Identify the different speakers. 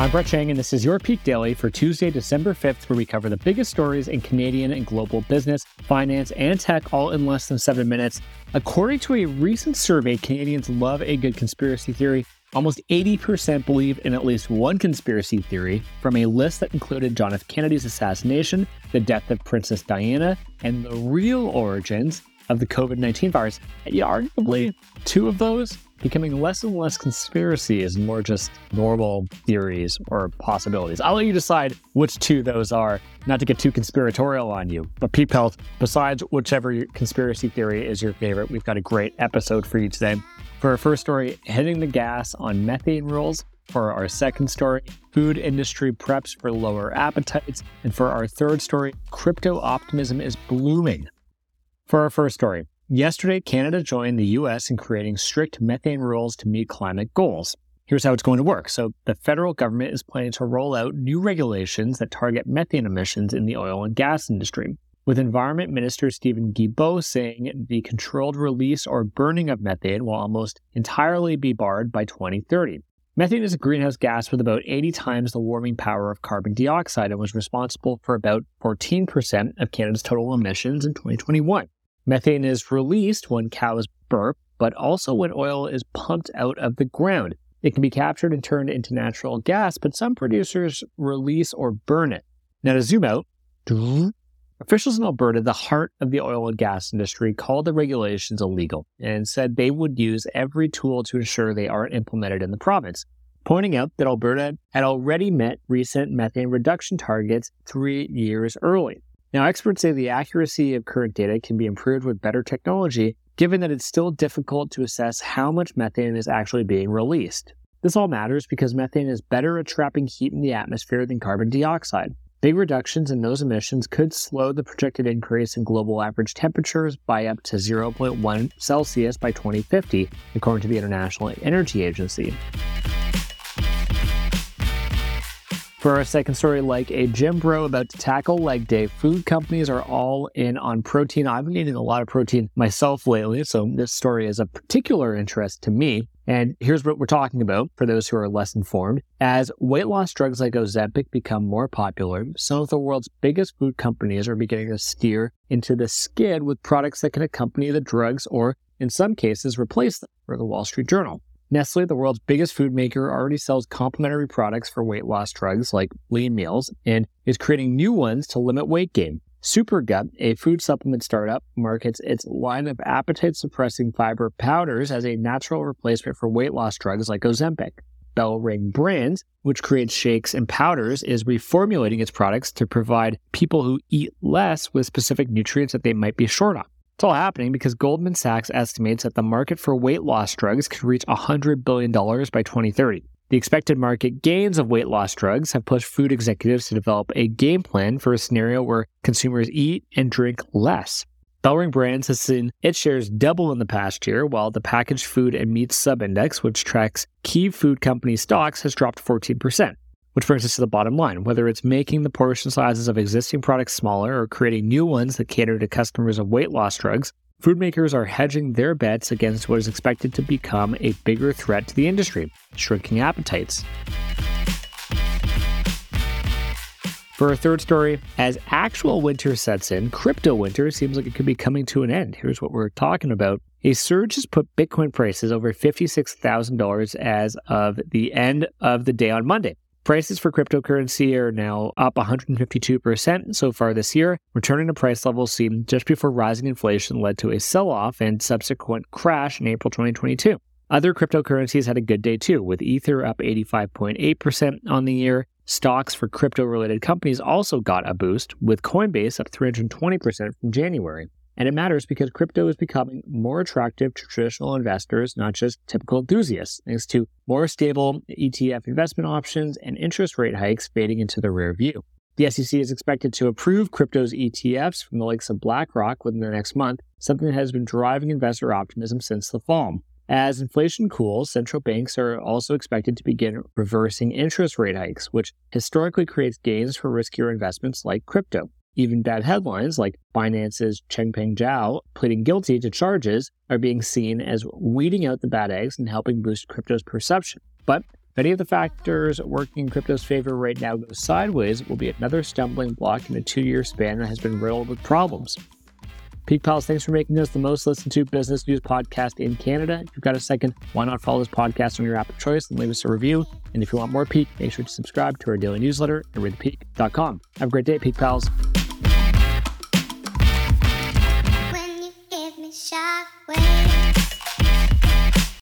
Speaker 1: I'm Brett Chang, and this is your Peak Daily for Tuesday, December 5th, where we cover the biggest stories in Canadian and global business, finance, and tech all in less than seven minutes. According to a recent survey, Canadians love a good conspiracy theory. Almost 80% believe in at least one conspiracy theory from a list that included John F. Kennedy's assassination, the death of Princess Diana, and the real origins of the COVID 19 virus. And arguably, two of those becoming less and less conspiracy is more just normal theories or possibilities. I'll let you decide which two those are, not to get too conspiratorial on you. But Peak Pals, besides whichever conspiracy theory is your favorite, we've got a great episode for you today. For our first story, hitting the gas on methane rules. For our second story, food industry preps for lower appetites. And for our third story, crypto optimism is blooming. For our first story, Yesterday, Canada joined the US in creating strict methane rules to meet climate goals. Here's how it's going to work. So, the federal government is planning to roll out new regulations that target methane emissions in the oil and gas industry. With Environment Minister Stephen Guilbeault saying the controlled release or burning of methane will almost entirely be barred by 2030. Methane is a greenhouse gas with about 80 times the warming power of carbon dioxide and was responsible for about 14% of Canada's total emissions in 2021. Methane is released when cows burp, but also when oil is pumped out of the ground. It can be captured and turned into natural gas, but some producers release or burn it. Now, to zoom out, officials in Alberta, the heart of the oil and gas industry, called the regulations illegal and said they would use every tool to ensure they aren't implemented in the province, pointing out that Alberta had already met recent methane reduction targets three years early. Now, experts say the accuracy of current data can be improved with better technology, given that it's still difficult to assess how much methane is actually being released. This all matters because methane is better at trapping heat in the atmosphere than carbon dioxide. Big reductions in those emissions could slow the projected increase in global average temperatures by up to 0.1 Celsius by 2050, according to the International Energy Agency. For our second story, like a gym bro about to tackle leg day, food companies are all in on protein. I've been eating a lot of protein myself lately, so this story is of particular interest to me. And here's what we're talking about for those who are less informed. As weight loss drugs like Ozempic become more popular, some of the world's biggest food companies are beginning to steer into the skid with products that can accompany the drugs or, in some cases, replace them, for the Wall Street Journal. Nestle, the world's biggest food maker, already sells complementary products for weight loss drugs like lean meals and is creating new ones to limit weight gain. Supergut, a food supplement startup, markets its line of appetite suppressing fiber powders as a natural replacement for weight loss drugs like Ozempic. BellRing Brands, which creates shakes and powders, is reformulating its products to provide people who eat less with specific nutrients that they might be short on. It's all happening because Goldman Sachs estimates that the market for weight loss drugs could reach $100 billion by 2030. The expected market gains of weight loss drugs have pushed food executives to develop a game plan for a scenario where consumers eat and drink less. BellRing Brands has seen its shares double in the past year, while the packaged food and meat subindex, which tracks key food company stocks, has dropped 14%. Which brings us to the bottom line. Whether it's making the portion sizes of existing products smaller or creating new ones that cater to customers of weight loss drugs, food makers are hedging their bets against what is expected to become a bigger threat to the industry shrinking appetites. For our third story, as actual winter sets in, crypto winter seems like it could be coming to an end. Here's what we're talking about. A surge has put Bitcoin prices over $56,000 as of the end of the day on Monday. Prices for cryptocurrency are now up 152% so far this year, returning to price levels seen just before rising inflation led to a sell off and subsequent crash in April 2022. Other cryptocurrencies had a good day too, with Ether up 85.8% on the year. Stocks for crypto related companies also got a boost, with Coinbase up 320% from January. And it matters because crypto is becoming more attractive to traditional investors, not just typical enthusiasts, thanks to more stable ETF investment options and interest rate hikes fading into the rear view. The SEC is expected to approve crypto's ETFs from the likes of BlackRock within the next month, something that has been driving investor optimism since the fall. As inflation cools, central banks are also expected to begin reversing interest rate hikes, which historically creates gains for riskier investments like crypto. Even bad headlines like Binance's Changpeng Zhao pleading guilty to charges are being seen as weeding out the bad eggs and helping boost crypto's perception. But If any of the factors working in crypto's favor right now go sideways, will be another stumbling block in a two year span that has been riddled with problems. Peak Pals, thanks for making us the most listened to business news podcast in Canada. If you've got a second, why not follow this podcast on your app of choice and leave us a review? And if you want more Peak, make sure to subscribe to our daily newsletter at readthepeak.com. Have a great day, Peak Pals.